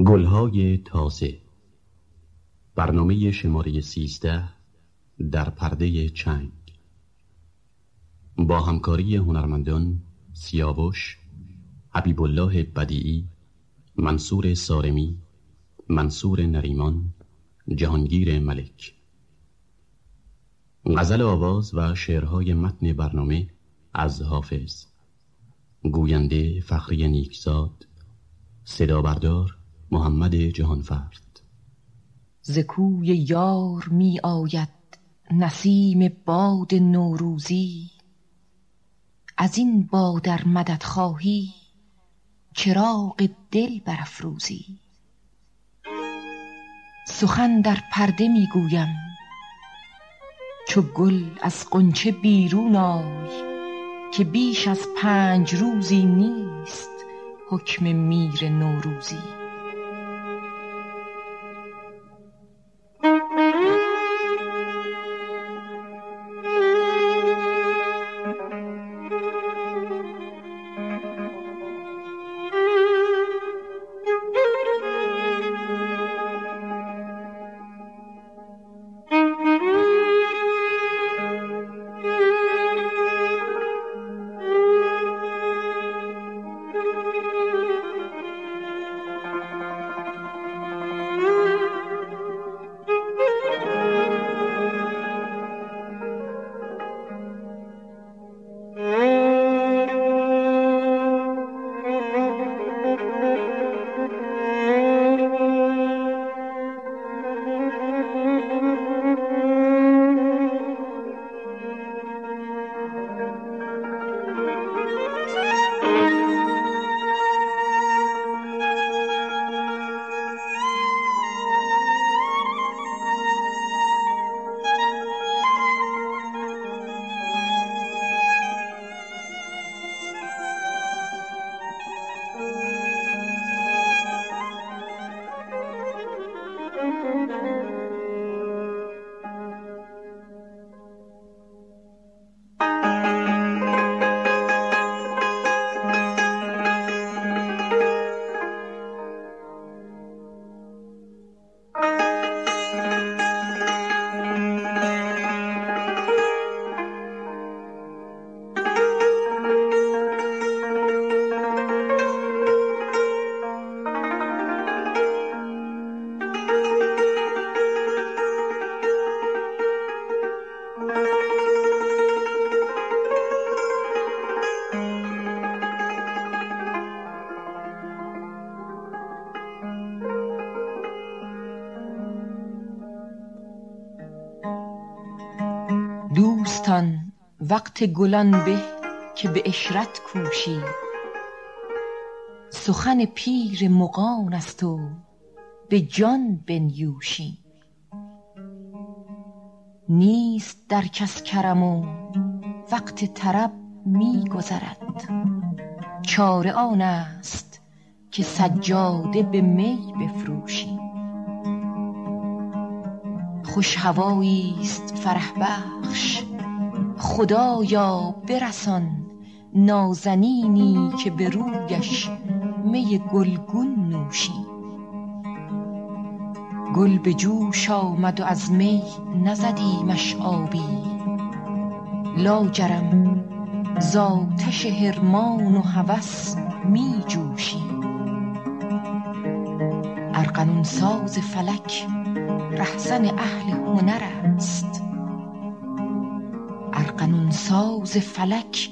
گلهای تازه. برنامه شماره سیزده در پرده چنگ. با همکاری هنرمندان سیاوش حبیب الله بدیعی منصور سارمی منصور نریمان جهانگیر ملک. غزل آواز و شعرهای متن برنامه از حافظ. گوینده فخری نیکزاد. صدا بردار محمد جهانفرد. ز کوی یار می آید نسیم باد نوروزی. از این بادر مدد خواهی چراغ دل برافروزی. سخن در پرده می گویم چو گل از قنچه بیرون آی که بیش از پنج روزی نیست حکم میر نوروزی. وقت گلان به که به اشرت کوشی. سخن پیر مغان است و به جان بنیوشی. نیست در کس کرم و وقت طرب می گذرد. چاره آن است که سجاده به می بفروشی. خوش هوایی است فرح بخش خدایا برسان نازنینی که به رویش می گلگون نوشی. گل به جوش آمد و از می نزدیمش آبی. لاجرم ز آتش حرمان و هوس می جوشی. ارغنون ساز فلک رهزن اهل هنر است. ارغنون ساز فلک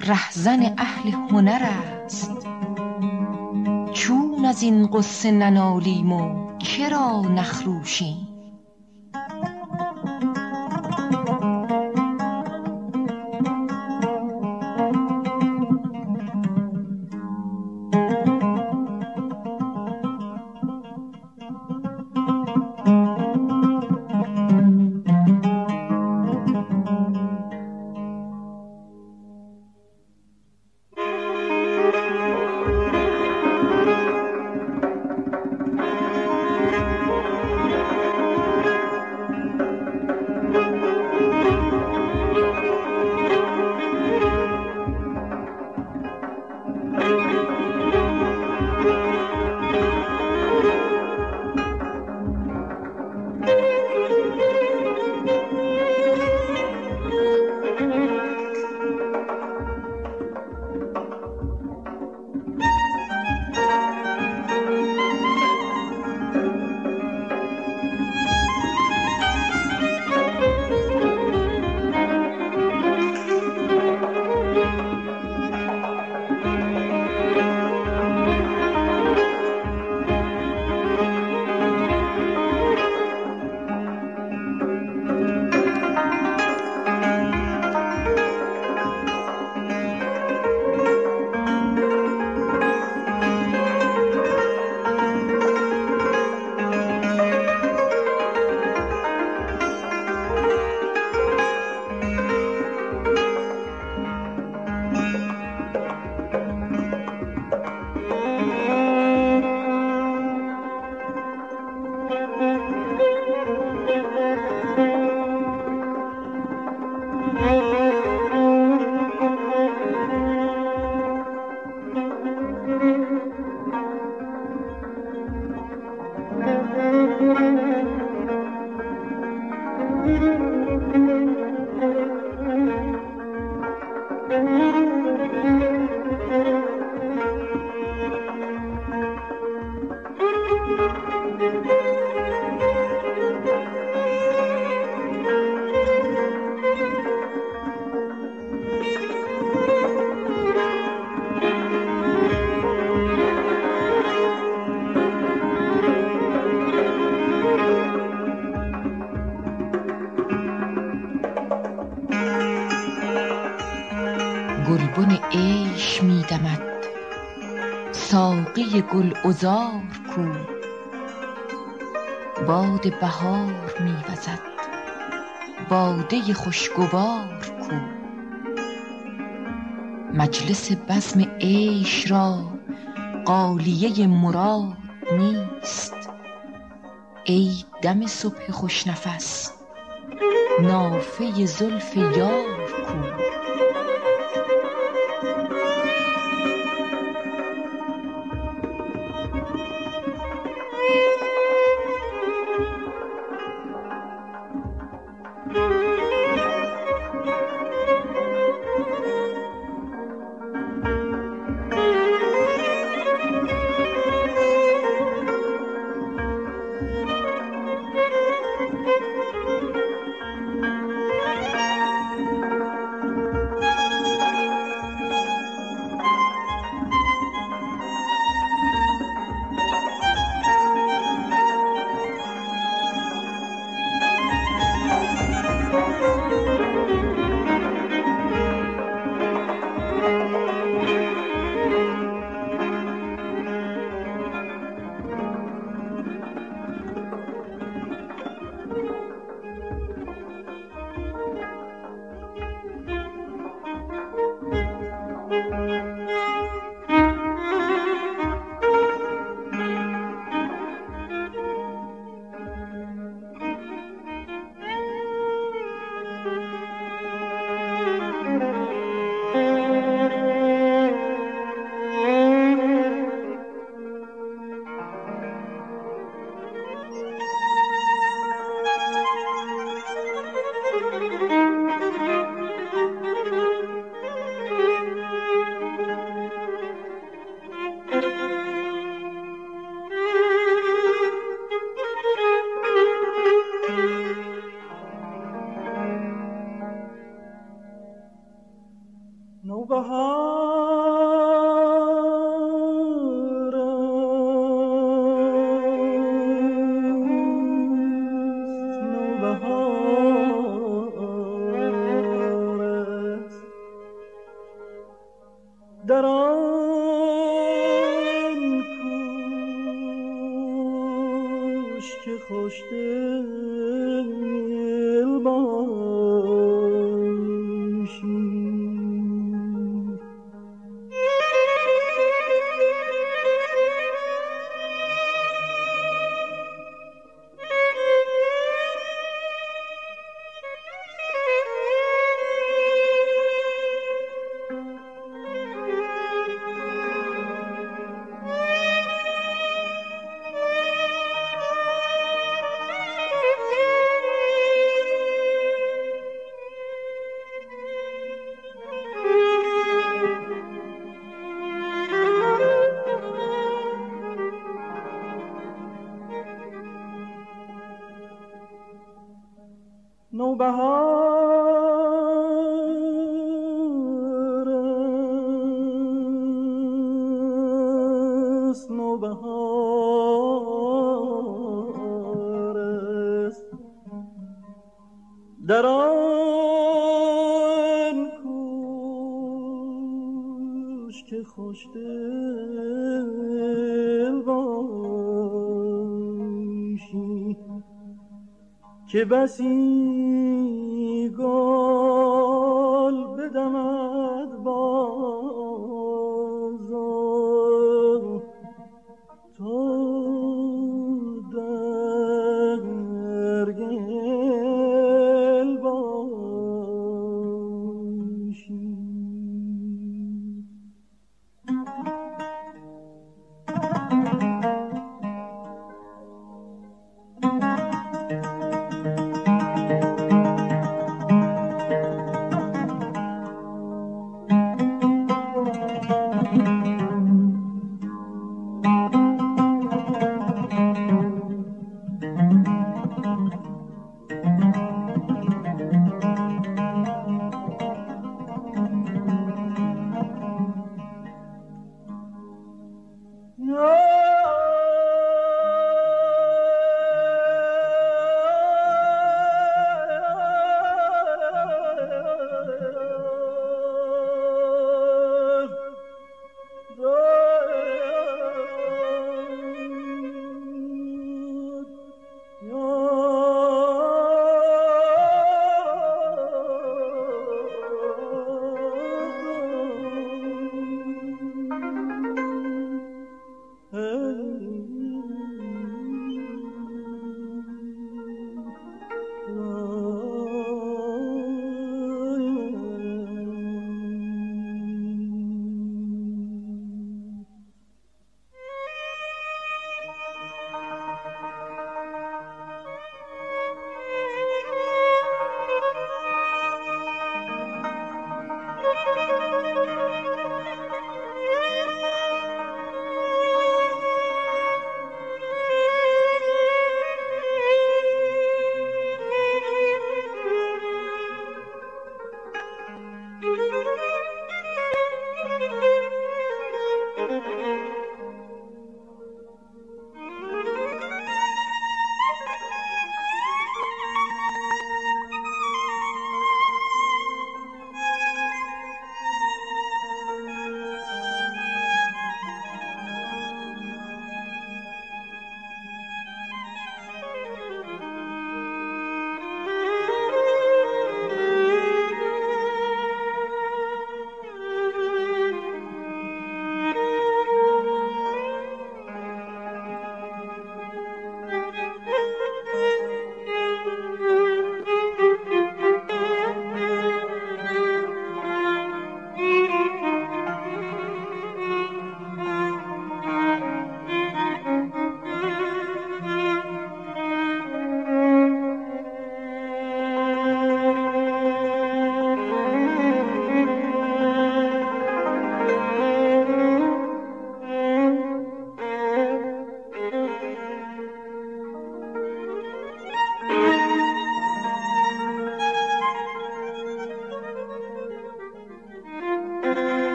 رهزن اهل هنر است. چون از این غصه ننالیم و چرا نخروشیم؟ گل ازار کو. باد بهار میوزد. باده خوشگوار کو. مجلس بزم عیش را قالیه مراد نیست. ای دم صبح خوشنفس نافه زلف یار کو. در آن کوش که خوش دل باشی که بسی گل بدمد.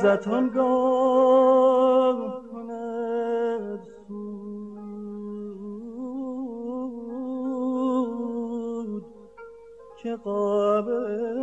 ازت آنگاه کند سود که قابل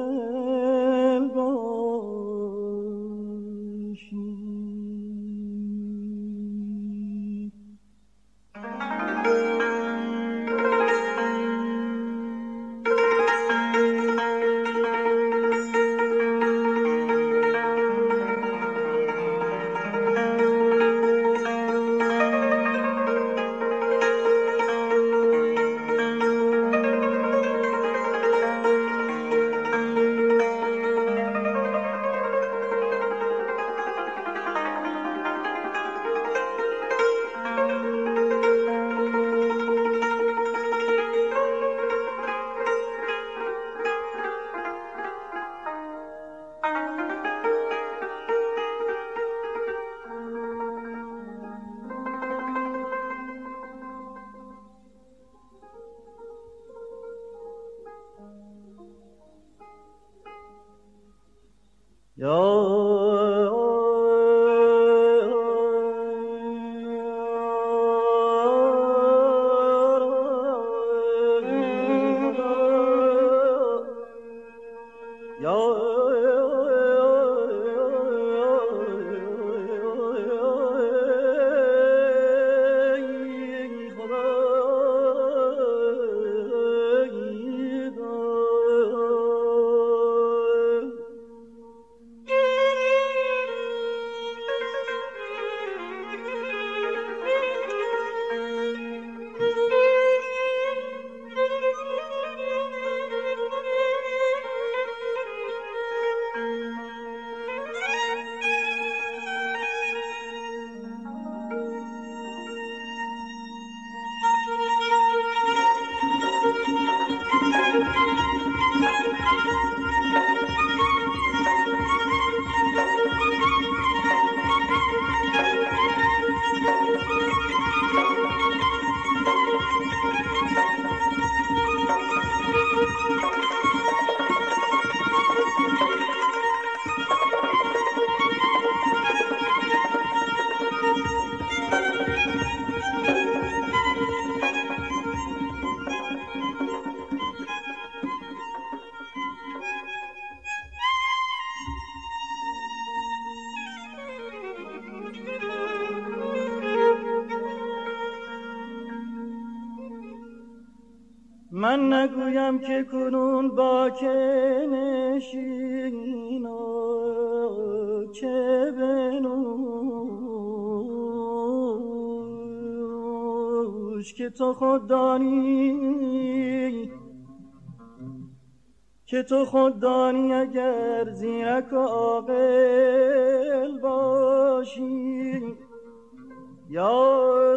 که کنون با که نشین که بنوش که تو خود دانی که تو خود دانی اگر زیرک و عاقل باشی. یا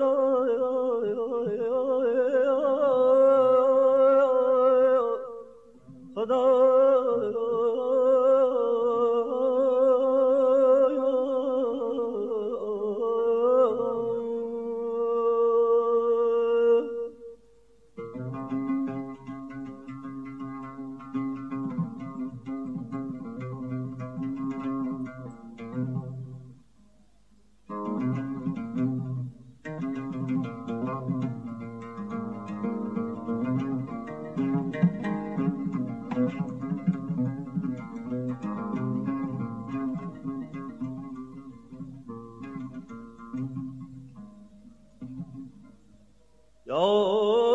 یو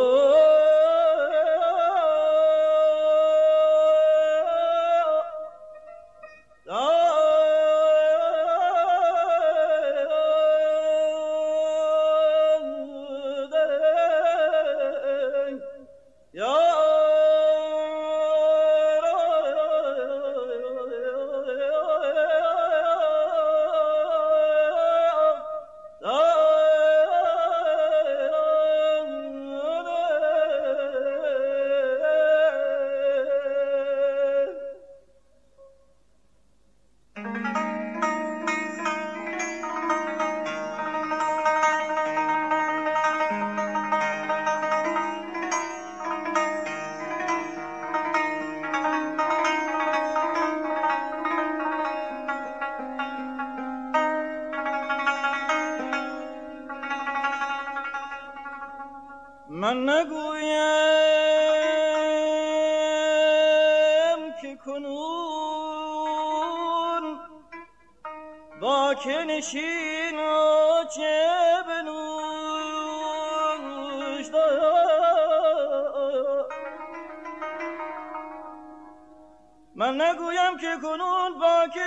نگویم که کنون با که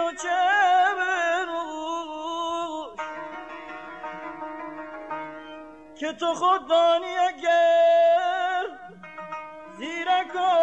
و چه که تو خود دانی اگر زیرک عاقل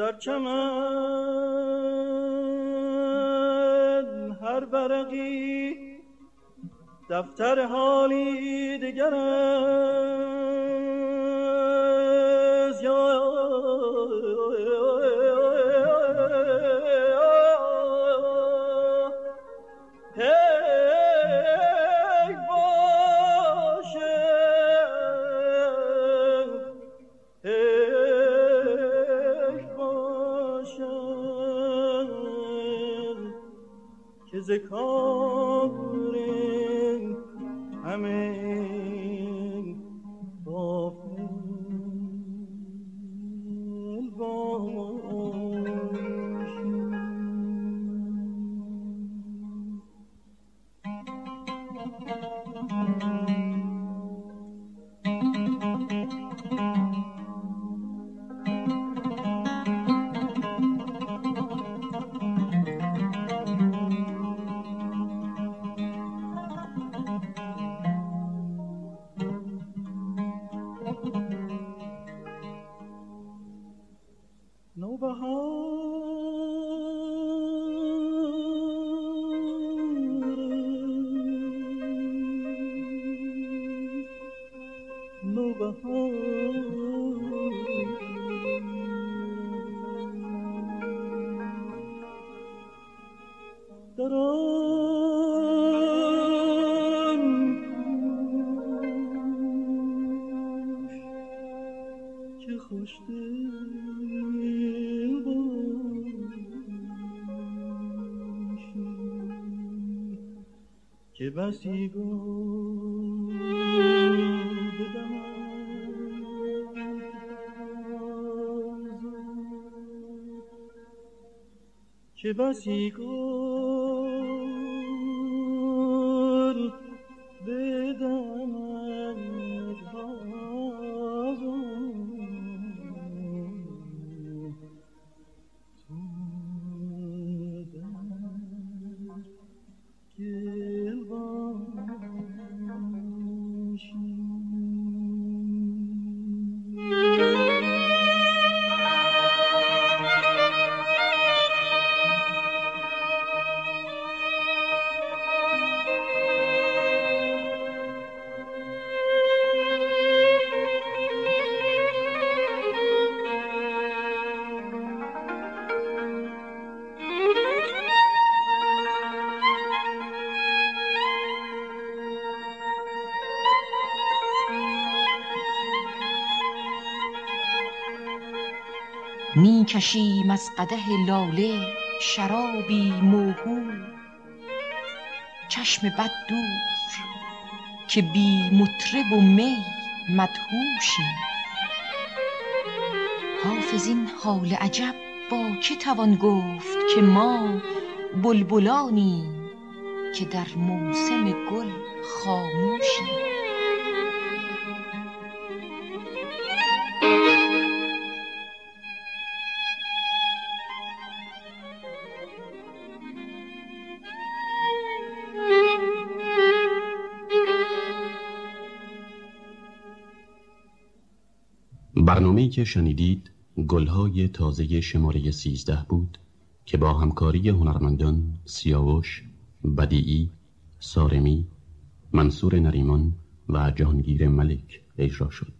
در چمن هر برقی دفتر حالی است که بسی بدمد که بسی گل کشیم از قده لاله شرابی موهوم چشم بد دور که بی مطرب و می مدهوشیم حافظ این حال عجب با که توان گفت که ما بلبلانیم که در موسم گل خاموشیم. که شنیدید گلهای تازه شماره 13 بود که با همکاری هنرمندان سیاوش، بدیعی، سارمی، منصور نریمان و جهانگیر ملک اجرا شد.